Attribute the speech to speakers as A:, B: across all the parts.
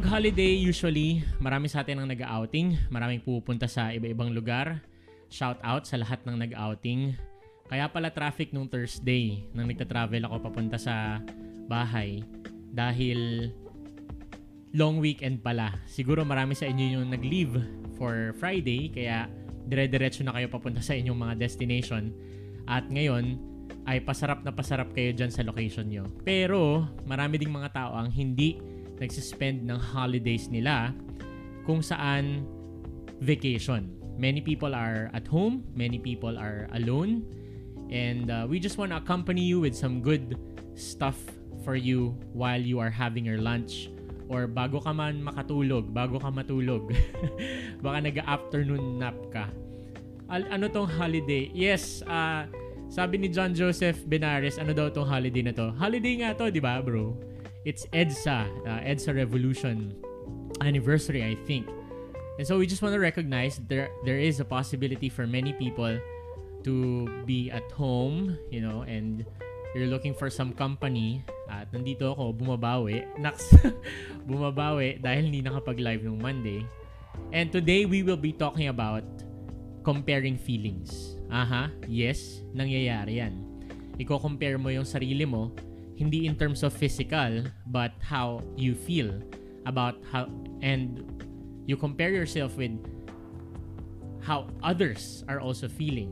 A: Pag holiday, usually, marami sa atin ang nag-outing. Maraming pupunta sa iba-ibang lugar. Shout out sa lahat ng nag-outing. Kaya pala traffic nung Thursday nang nagta-travel ako papunta sa bahay dahil long weekend pala. Siguro marami sa inyo yung nag-leave for Friday kaya dire-diretso na kayo papunta sa inyong mga destination. At ngayon ay pasarap na pasarap kayo dyan sa location nyo. Pero marami ding mga tao ang hindi nagsispend ng holidays nila kung saan vacation. Many people are at home, many people are alone, and uh, we just want to accompany you with some good stuff for you while you are having your lunch or bago ka man makatulog, bago ka matulog. Baka nag-afternoon nap ka. Al- ano tong holiday? Yes, uh, sabi ni John Joseph Benares, ano daw tong holiday na to? Holiday nga to, di ba bro? It's EDSA, uh, EDSA Revolution anniversary, I think. And so we just want to recognize there there is a possibility for many people to be at home, you know, and you're looking for some company at nandito ako bumabawi. Naks, bumabawi dahil hindi nakapag-live nung Monday. And today we will be talking about comparing feelings. Aha, yes, nangyayari yan. Iko-compare mo yung sarili mo hindi in terms of physical but how you feel about how and you compare yourself with how others are also feeling.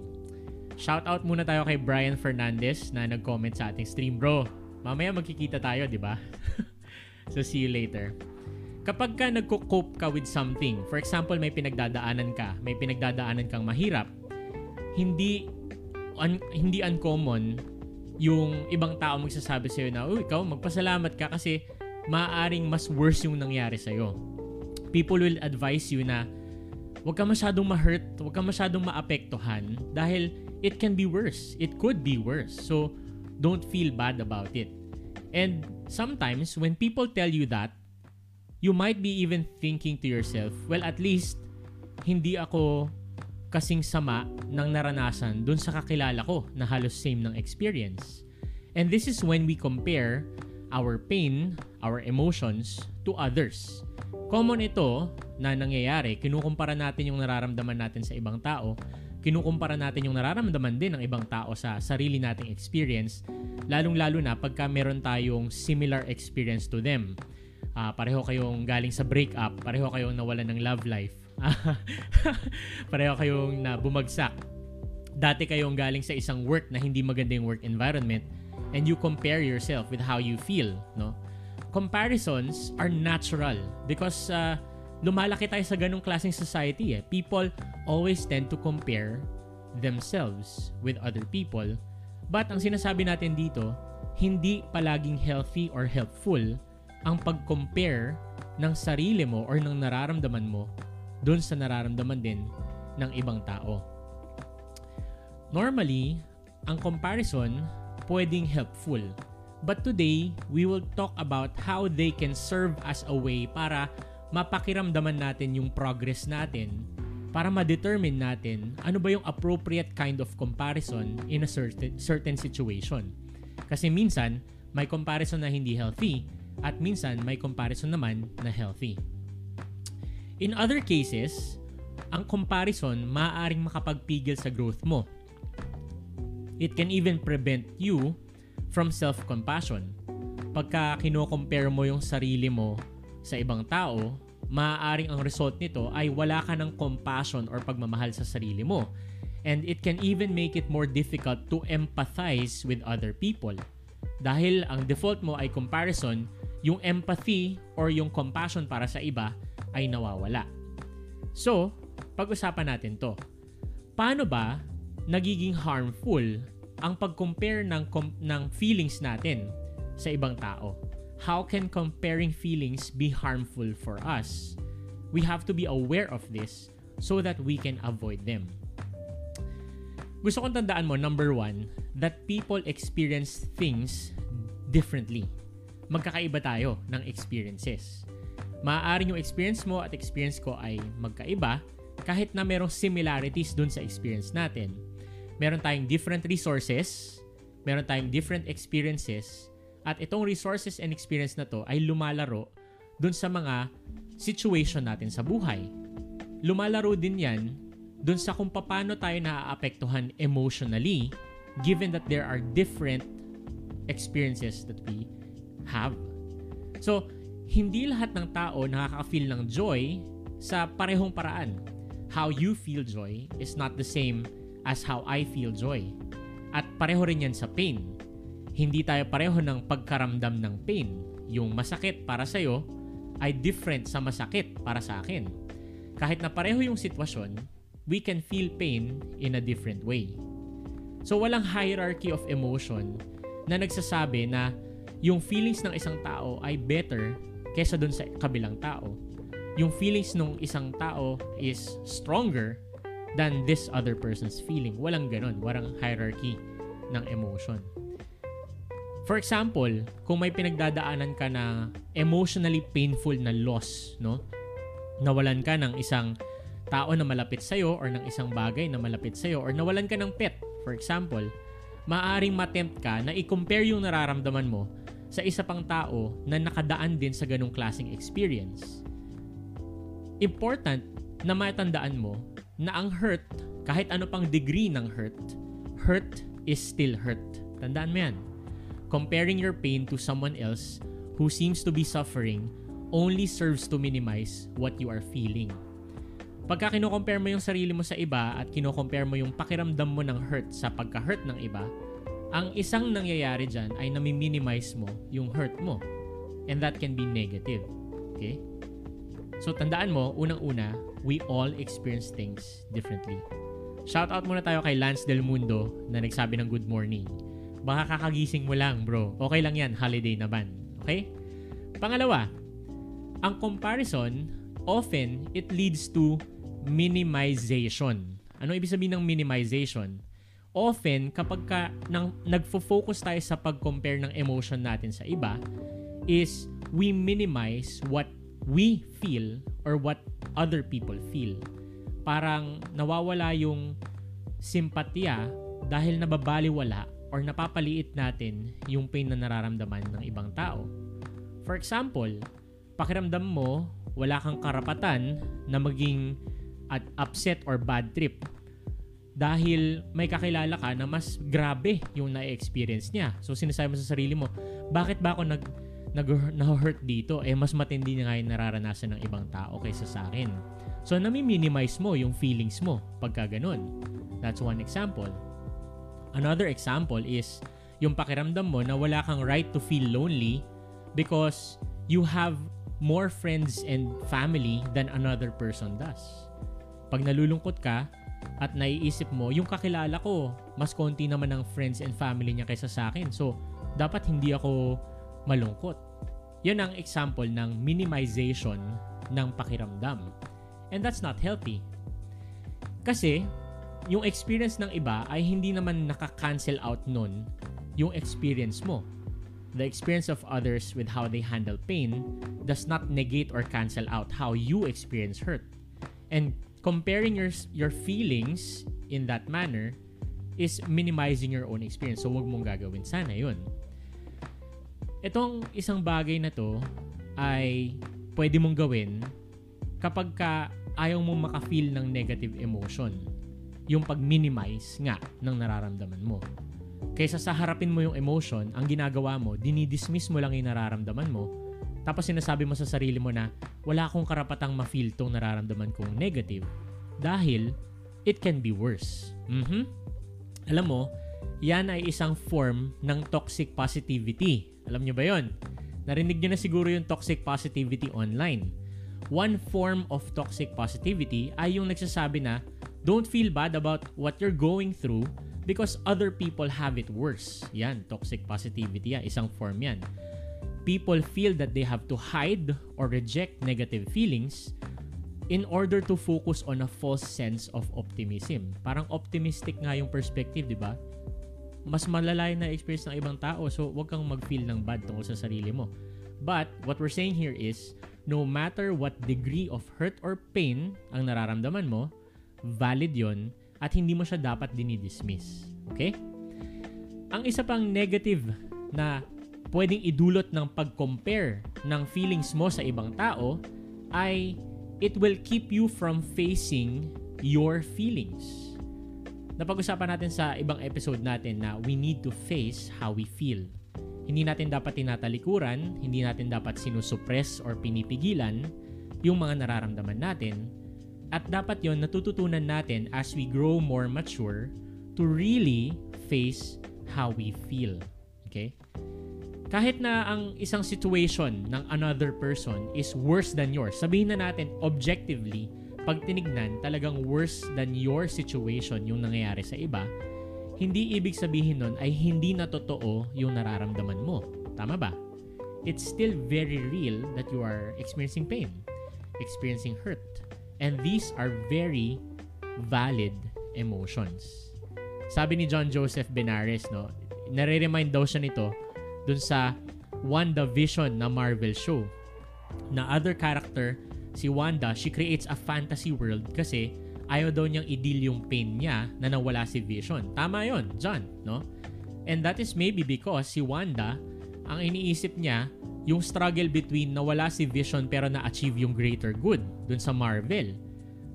A: Shout out muna tayo kay Brian Fernandez na nag-comment sa ating stream, bro. Mamaya magkikita tayo, 'di ba? so see you later. Kapag ka nagko-cope ka with something, for example, may pinagdadaanan ka, may pinagdadaanan kang mahirap, hindi un- hindi uncommon yung ibang tao magsasabi sa'yo na, oh, ikaw, magpasalamat ka kasi maaaring mas worse yung nangyari sa'yo. People will advise you na huwag ka masyadong ma-hurt, huwag ka masyadong maapektuhan dahil it can be worse. It could be worse. So, don't feel bad about it. And sometimes, when people tell you that, you might be even thinking to yourself, well, at least, hindi ako kasing sama ng naranasan dun sa kakilala ko na halos same ng experience. And this is when we compare our pain, our emotions to others. Common ito na nangyayari, kinukumpara natin yung nararamdaman natin sa ibang tao, kinukumpara natin yung nararamdaman din ng ibang tao sa sarili nating experience, lalong-lalo na pagka meron tayong similar experience to them. Uh, pareho kayong galing sa breakup, pareho kayong nawalan ng love life, Pareho kayong na bumagsak. Dati kayong galing sa isang work na hindi maganda yung work environment and you compare yourself with how you feel, no? Comparisons are natural because uh, lumalaki tayo sa ganong klaseng society eh. People always tend to compare themselves with other people. But ang sinasabi natin dito, hindi palaging healthy or helpful ang pag-compare ng sarili mo or ng nararamdaman mo dun sa nararamdaman din ng ibang tao. Normally, ang comparison pwedeng helpful. But today, we will talk about how they can serve as a way para mapakiramdaman natin yung progress natin para ma-determine natin ano ba yung appropriate kind of comparison in a certain, certain situation. Kasi minsan, may comparison na hindi healthy at minsan may comparison naman na healthy. In other cases, ang comparison maaaring makapagpigil sa growth mo. It can even prevent you from self-compassion. Pagka kino-compare mo yung sarili mo sa ibang tao, maaaring ang result nito ay wala ka ng compassion or pagmamahal sa sarili mo. And it can even make it more difficult to empathize with other people. Dahil ang default mo ay comparison, yung empathy or yung compassion para sa iba ay nawawala. So, pag-usapan natin to. Paano ba nagiging harmful ang pag-compare ng, com- ng feelings natin sa ibang tao? How can comparing feelings be harmful for us? We have to be aware of this so that we can avoid them. Gusto kong tandaan mo, number one, that people experience things differently. Magkakaiba tayo ng experiences. Maaaring yung experience mo at experience ko ay magkaiba kahit na merong similarities dun sa experience natin. Meron tayong different resources, meron tayong different experiences, at itong resources and experience na to ay lumalaro dun sa mga situation natin sa buhay. Lumalaro din yan dun sa kung paano tayo naaapektuhan emotionally given that there are different experiences that we have. So, hindi lahat ng tao nakaka-feel ng joy sa parehong paraan. How you feel joy is not the same as how I feel joy. At pareho rin yan sa pain. Hindi tayo pareho ng pagkaramdam ng pain. Yung masakit para sa'yo ay different sa masakit para sa akin. Kahit na pareho yung sitwasyon, we can feel pain in a different way. So walang hierarchy of emotion na nagsasabi na yung feelings ng isang tao ay better kesa dun sa kabilang tao. Yung feelings ng isang tao is stronger than this other person's feeling. Walang ganun. Walang hierarchy ng emotion. For example, kung may pinagdadaanan ka na emotionally painful na loss, no? Nawalan ka ng isang tao na malapit sa'yo or ng isang bagay na malapit sa'yo or nawalan ka ng pet, for example, maaaring matempt ka na i-compare yung nararamdaman mo sa isa pang tao na nakadaan din sa ganong klaseng experience. Important na matandaan mo na ang hurt, kahit ano pang degree ng hurt, hurt is still hurt. Tandaan mo yan. Comparing your pain to someone else who seems to be suffering only serves to minimize what you are feeling. Pagka kino-compare mo yung sarili mo sa iba at kino-compare mo yung pakiramdam mo ng hurt sa pagka-hurt ng iba, ang isang nangyayari dyan ay nami-minimize mo yung hurt mo. And that can be negative. Okay? So tandaan mo, unang-una, we all experience things differently. Shout out muna tayo kay Lance Del Mundo na nagsabi ng good morning. Baka kakagising mo lang, bro. Okay lang yan, holiday na ban. Okay? Pangalawa, ang comparison, often, it leads to minimization. Ano ibig sabihin ng minimization? Often, kapag ka nang, nagfo-focus tayo sa pag-compare ng emotion natin sa iba, is we minimize what we feel or what other people feel. Parang nawawala yung simpatya dahil nababaliwala or napapaliit natin yung pain na nararamdaman ng ibang tao. For example, pakiramdam mo wala kang karapatan na maging at upset or bad trip dahil may kakilala ka na mas grabe yung na-experience niya. So sinasabi mo sa sarili mo, bakit ba ako nag nag na-hurt dito? Eh mas matindi na nga yung nararanasan ng ibang tao kaysa sa akin. So nami-minimize mo yung feelings mo pagka ganun. That's one example. Another example is yung pakiramdam mo na wala kang right to feel lonely because you have more friends and family than another person does. Pag nalulungkot ka at naiisip mo, yung kakilala ko, mas konti naman ng friends and family niya kaysa sa akin. So, dapat hindi ako malungkot. Yan ang example ng minimization ng pakiramdam. And that's not healthy. Kasi, yung experience ng iba ay hindi naman naka-cancel out nun yung experience mo. The experience of others with how they handle pain does not negate or cancel out how you experience hurt. And comparing your your feelings in that manner is minimizing your own experience. So, wag mong gagawin sana yun. Itong isang bagay na to ay pwede mong gawin kapag ka ayaw mong makafeel ng negative emotion yung pag-minimize nga ng nararamdaman mo. Kaysa sa harapin mo yung emotion, ang ginagawa mo, dinidismiss mo lang yung nararamdaman mo, tapos sinasabi mo sa sarili mo na wala akong karapatang ma-feel tong nararamdaman kong negative dahil it can be worse. Mm-hmm. Alam mo, yan ay isang form ng toxic positivity. Alam nyo ba yon? Narinig nyo na siguro yung toxic positivity online. One form of toxic positivity ay yung nagsasabi na Don't feel bad about what you're going through because other people have it worse. Yan, toxic positivity yan. Isang form yan. People feel that they have to hide or reject negative feelings in order to focus on a false sense of optimism. Parang optimistic nga yung perspective, di ba? Mas malala na experience ng ibang tao, so wag kang mag-feel ng bad tungkol sa sarili mo. But what we're saying here is, no matter what degree of hurt or pain ang nararamdaman mo, valid yon at hindi mo siya dapat dinidismiss. Okay? Ang isa pang negative na pwedeng idulot ng pag-compare ng feelings mo sa ibang tao ay it will keep you from facing your feelings. Napag-usapan natin sa ibang episode natin na we need to face how we feel. Hindi natin dapat tinatalikuran, hindi natin dapat sinusuppress or pinipigilan yung mga nararamdaman natin. At dapat yon natututunan natin as we grow more mature to really face how we feel. Okay? Kahit na ang isang situation ng another person is worse than yours, sabihin na natin objectively, pag tinignan, talagang worse than your situation yung nangyayari sa iba, hindi ibig sabihin nun ay hindi na totoo yung nararamdaman mo. Tama ba? It's still very real that you are experiencing pain, experiencing hurt. And these are very valid emotions. Sabi ni John Joseph Benares, no, nare-remind daw siya nito dun sa WandaVision na Marvel show. Na other character, si Wanda, she creates a fantasy world kasi ayaw daw niyang i-deal yung pain niya na nawala si Vision. Tama yon John, no? And that is maybe because si Wanda, ang iniisip niya, yung struggle between nawala si Vision pero na-achieve yung greater good dun sa Marvel.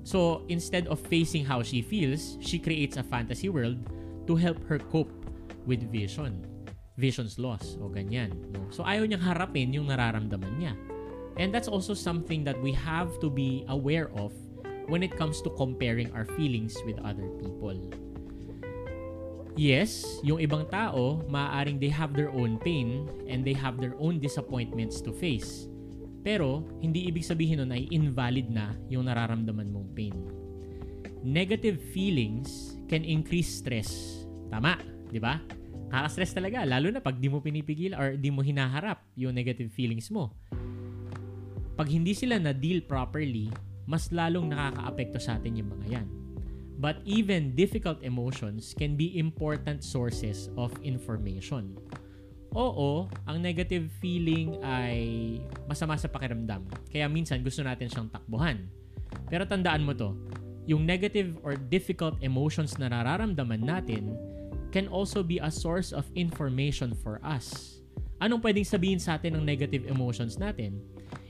A: So, instead of facing how she feels, she creates a fantasy world to help her cope with Vision vision's loss o ganyan. No? So ayaw niyang harapin yung nararamdaman niya. And that's also something that we have to be aware of when it comes to comparing our feelings with other people. Yes, yung ibang tao, maaaring they have their own pain and they have their own disappointments to face. Pero, hindi ibig sabihin nun ay invalid na yung nararamdaman mong pain. Negative feelings can increase stress. Tama, di ba? Nakaka-stress talaga, lalo na pag di mo pinipigil or di mo hinaharap yung negative feelings mo. Pag hindi sila na-deal properly, mas lalong nakakaapekto sa atin yung mga yan. But even difficult emotions can be important sources of information. Oo, ang negative feeling ay masama sa pakiramdam. Kaya minsan gusto natin siyang takbuhan. Pero tandaan mo to, yung negative or difficult emotions na nararamdaman natin can also be a source of information for us. Anong pwedeng sabihin sa atin ng negative emotions natin?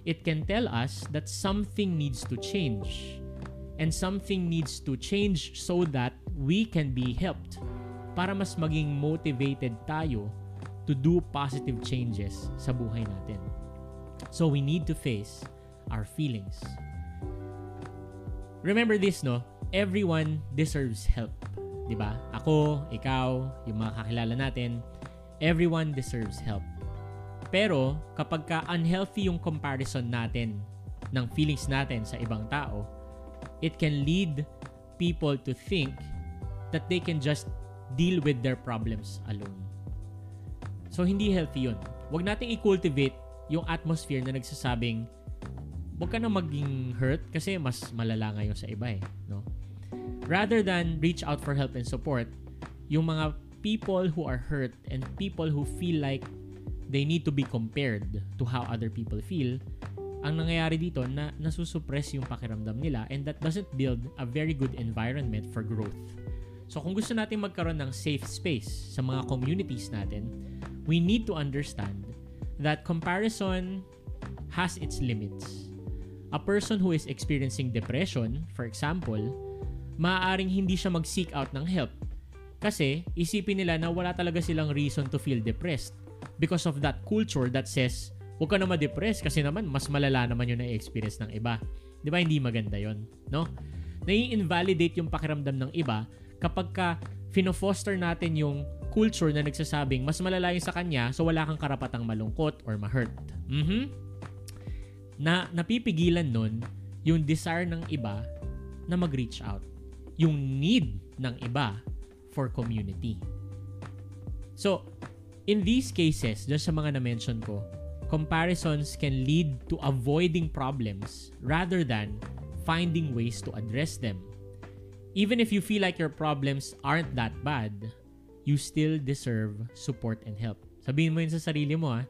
A: It can tell us that something needs to change. And something needs to change so that we can be helped para mas maging motivated tayo to do positive changes sa buhay natin. So we need to face our feelings. Remember this, no? Everyone deserves help. 'Di ba? Ako, ikaw, yung mga kakilala natin, everyone deserves help. Pero kapag ka unhealthy yung comparison natin ng feelings natin sa ibang tao, it can lead people to think that they can just deal with their problems alone. So hindi healthy 'yun. Huwag nating i-cultivate yung atmosphere na nagsasabing huwag ka na maging hurt kasi mas malala ngayon sa iba eh, no? Rather than reach out for help and support, yung mga people who are hurt and people who feel like they need to be compared to how other people feel, ang nangyayari dito na nasusuppress yung pakiramdam nila and that doesn't build a very good environment for growth. So kung gusto natin magkaroon ng safe space sa mga communities natin, we need to understand that comparison has its limits. A person who is experiencing depression, for example, maaaring hindi siya mag-seek out ng help. Kasi isipin nila na wala talaga silang reason to feel depressed because of that culture that says, huwag ka na ma-depress kasi naman mas malala naman yung na-experience ng iba. Di ba hindi maganda yon no? Nai-invalidate yung pakiramdam ng iba kapag ka fino-foster natin yung culture na nagsasabing mas malala yung sa kanya so wala kang karapatang malungkot or ma-hurt. Mm-hmm. Na napipigilan nun yung desire ng iba na mag-reach out yung need ng iba for community. So, in these cases, dyan sa mga na-mention ko, comparisons can lead to avoiding problems rather than finding ways to address them. Even if you feel like your problems aren't that bad, you still deserve support and help. Sabihin mo yun sa sarili mo ha,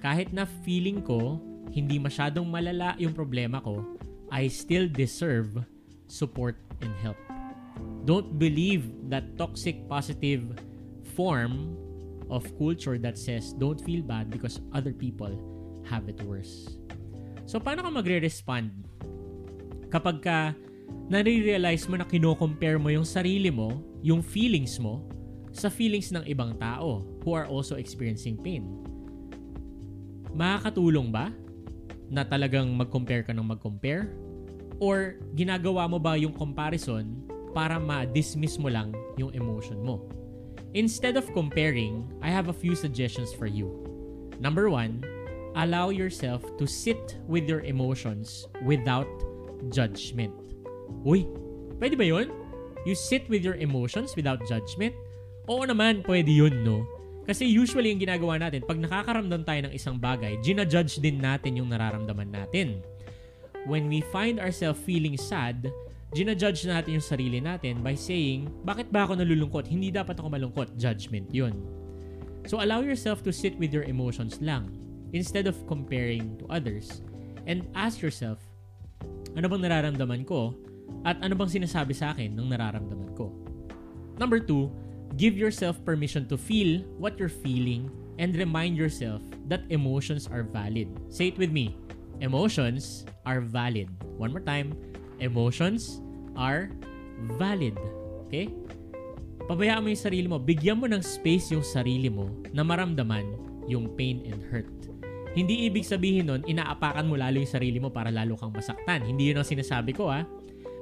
A: kahit na feeling ko hindi masyadong malala yung problema ko, I still deserve support and help. Don't believe that toxic positive form of culture that says don't feel bad because other people have it worse. So, paano ka magre-respond kapag ka nare-realize mo na kino-compare mo yung sarili mo, yung feelings mo, sa feelings ng ibang tao who are also experiencing pain? Makakatulong ba na talagang mag-compare ka ng mag-compare? Or ginagawa mo ba yung comparison para ma-dismiss mo lang yung emotion mo? Instead of comparing, I have a few suggestions for you. Number one, allow yourself to sit with your emotions without judgment. Uy, pwede ba yun? You sit with your emotions without judgment? Oo naman, pwede yun, no? Kasi usually yung ginagawa natin, pag nakakaramdam tayo ng isang bagay, ginajudge din natin yung nararamdaman natin. When we find ourselves feeling sad, ginajudge natin yung sarili natin by saying, bakit ba ako nalulungkot? Hindi dapat ako malungkot. Judgment yun. So allow yourself to sit with your emotions lang instead of comparing to others. And ask yourself, ano bang nararamdaman ko? At ano bang sinasabi sa akin ng nararamdaman ko? Number two, give yourself permission to feel what you're feeling and remind yourself that emotions are valid. Say it with me. Emotions are valid. One more time. Emotions are valid. Okay? Pabayaan mo yung sarili mo. Bigyan mo ng space yung sarili mo na maramdaman yung pain and hurt. Hindi ibig sabihin nun, inaapakan mo lalo yung sarili mo para lalo kang masaktan. Hindi yun ang sinasabi ko ah.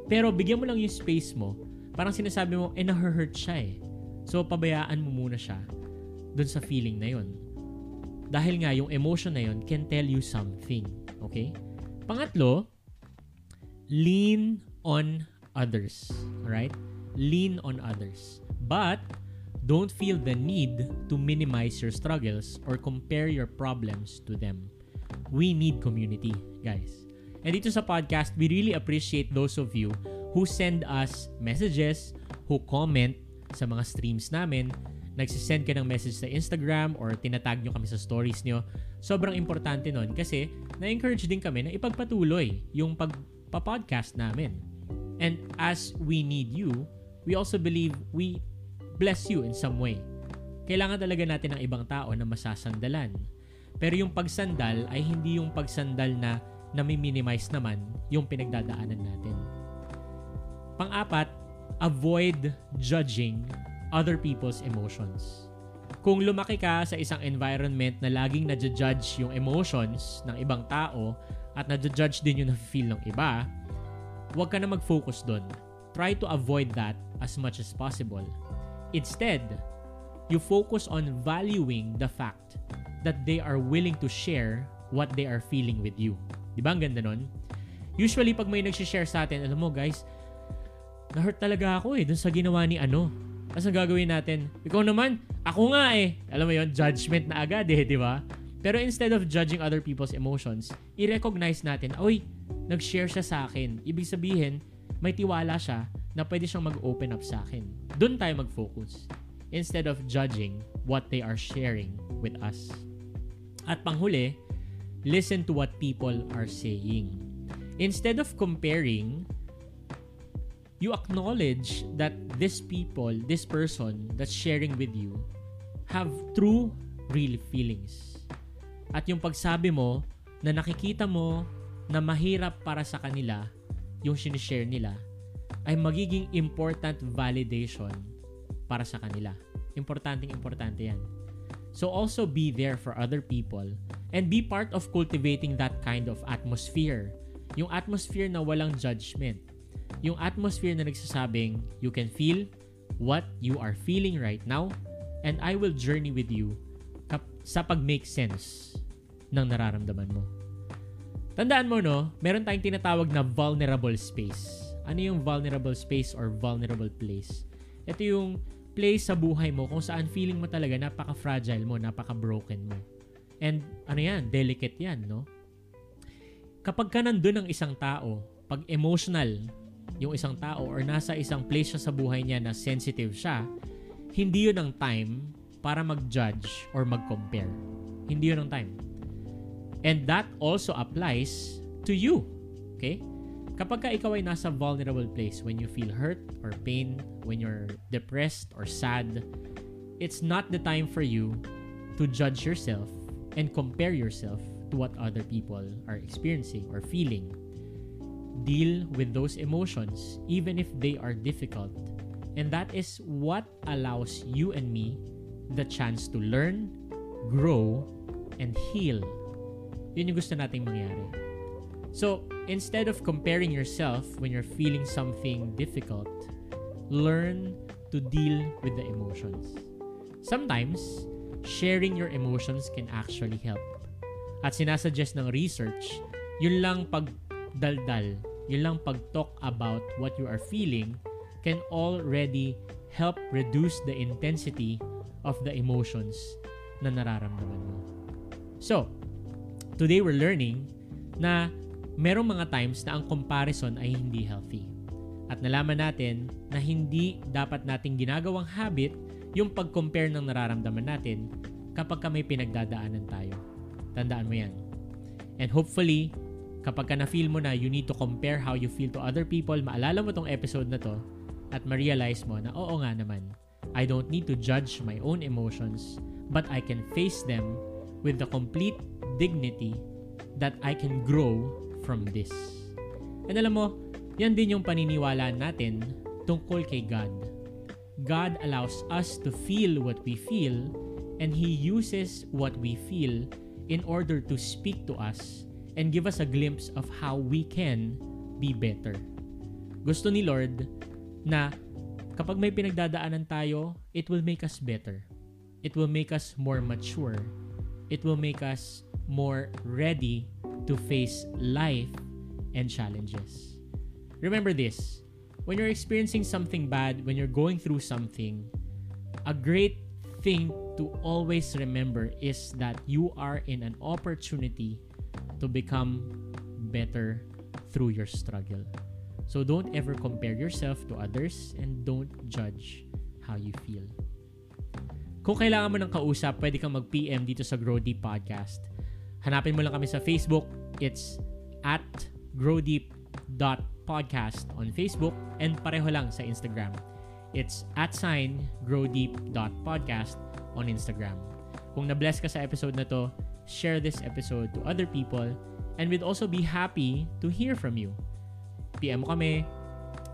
A: Pero bigyan mo lang yung space mo. Parang sinasabi mo, eh na-hurt siya eh. So pabayaan mo muna siya dun sa feeling na yun. Dahil nga yung emotion na yun can tell you something. Okay? Pangatlo, lean on others. Alright? Lean on others. But, don't feel the need to minimize your struggles or compare your problems to them. We need community, guys. And dito sa podcast, we really appreciate those of you who send us messages, who comment sa mga streams namin, nagsisend ka ng message sa Instagram or tinatag nyo kami sa stories nyo. Sobrang importante nun kasi na-encourage din kami na ipagpatuloy yung pagpa-podcast namin. And as we need you, we also believe we bless you in some way. Kailangan talaga natin ng ibang tao na masasandalan. Pero yung pagsandal ay hindi yung pagsandal na nami-minimize naman yung pinagdadaanan natin. Pang-apat, avoid judging other people's emotions. Kung lumaki ka sa isang environment na laging nadja-judge yung emotions ng ibang tao at nadja-judge din yung na-feel ng iba, huwag ka na mag-focus doon. Try to avoid that as much as possible. Instead, you focus on valuing the fact that they are willing to share what they are feeling with you. Di ba ang ganda nun? Usually, pag may nag-share sa atin, alam mo guys, na-hurt talaga ako eh dun sa ginawa ni ano. Tapos ang gagawin natin, ikaw naman, ako nga eh. Alam mo yon judgment na agad eh, di ba? Pero instead of judging other people's emotions, i-recognize natin, oy, nag-share siya sa akin. Ibig sabihin, may tiwala siya na pwede siyang mag-open up sa akin. Doon tayo mag-focus instead of judging what they are sharing with us. At panghuli, listen to what people are saying. Instead of comparing, you acknowledge that this people, this person that's sharing with you have true, real feelings. At yung pagsabi mo na nakikita mo na mahirap para sa kanila yung sinishare nila ay magiging important validation para sa kanila. Importanteng importante yan. So also be there for other people and be part of cultivating that kind of atmosphere. Yung atmosphere na walang judgment. Yung atmosphere na nagsasabing you can feel what you are feeling right now and I will journey with you sa pag-make sense ng nararamdaman mo. Tandaan mo no, meron tayong tinatawag na vulnerable space ano yung vulnerable space or vulnerable place. Ito yung place sa buhay mo kung saan feeling mo talaga napaka-fragile mo, napaka-broken mo. And ano yan, delicate yan, no? Kapag ka nandun ng isang tao, pag emotional yung isang tao or nasa isang place siya sa buhay niya na sensitive siya, hindi yun ang time para mag-judge or mag-compare. Hindi yun ang time. And that also applies to you. Okay? Kapag ka ikaw ay nasa vulnerable place, when you feel hurt or pain, when you're depressed or sad, it's not the time for you to judge yourself and compare yourself to what other people are experiencing or feeling. Deal with those emotions, even if they are difficult. And that is what allows you and me the chance to learn, grow, and heal. Yun yung gusto nating mangyari. So, instead of comparing yourself when you're feeling something difficult, learn to deal with the emotions. Sometimes, sharing your emotions can actually help. At sinasuggest ng research, yun lang pagdaldal, yun lang pag-talk about what you are feeling can already help reduce the intensity of the emotions na nararamdaman mo. So, today we're learning na merong mga times na ang comparison ay hindi healthy. At nalaman natin na hindi dapat nating ginagawang habit yung pag-compare ng nararamdaman natin kapag ka may pinagdadaanan tayo. Tandaan mo yan. And hopefully, kapag ka na-feel mo na you need to compare how you feel to other people, maalala mo tong episode na to at ma-realize mo na oo nga naman, I don't need to judge my own emotions, but I can face them with the complete dignity that I can grow from this. And alam mo, yan din yung paniniwala natin tungkol kay God. God allows us to feel what we feel and He uses what we feel in order to speak to us and give us a glimpse of how we can be better. Gusto ni Lord na kapag may pinagdadaanan tayo, it will make us better. It will make us more mature. It will make us more ready to face life and challenges. Remember this when you're experiencing something bad, when you're going through something, a great thing to always remember is that you are in an opportunity to become better through your struggle. So don't ever compare yourself to others and don't judge how you feel. Kung kailangan mo ng kausap, pwede kang mag-PM dito sa Grow Podcast. Hanapin mo lang kami sa Facebook. It's at growdeep.podcast on Facebook and pareho lang sa Instagram. It's at sign growdeep.podcast on Instagram. Kung na-bless ka sa episode na to, share this episode to other people and we'd also be happy to hear from you. PM mo kami,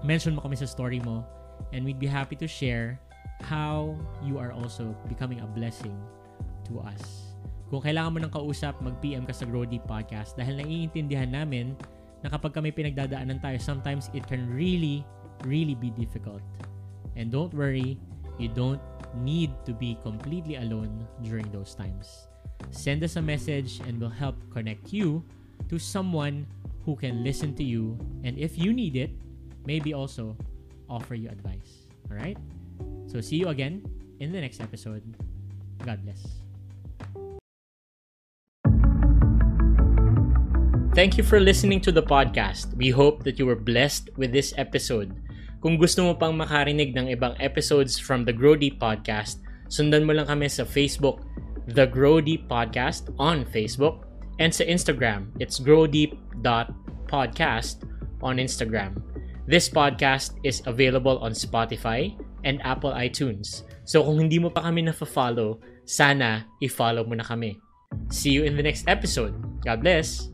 A: mention mo kami sa story mo, and we'd be happy to share how you are also becoming a blessing to us. Kung kailangan mo ng kausap, mag-PM ka sa Grow Podcast dahil naiintindihan namin na kapag kami pinagdadaanan tayo, sometimes it can really, really be difficult. And don't worry, you don't need to be completely alone during those times. Send us a message and we'll help connect you to someone who can listen to you and if you need it, maybe also offer you advice. All right? So see you again in the next episode. God bless. Thank you for listening to the podcast. We hope that you were blessed with this episode. Kung gusto mo pang makarinig ng ibang episodes from the Grow Deep Podcast, sundan mo lang kami sa Facebook, The Grow Deep Podcast on Facebook, and sa Instagram, it's growdeep.podcast on Instagram. This podcast is available on Spotify and Apple iTunes. So kung hindi mo pa kami na-follow, sana i-follow mo na kami. See you in the next episode. God bless!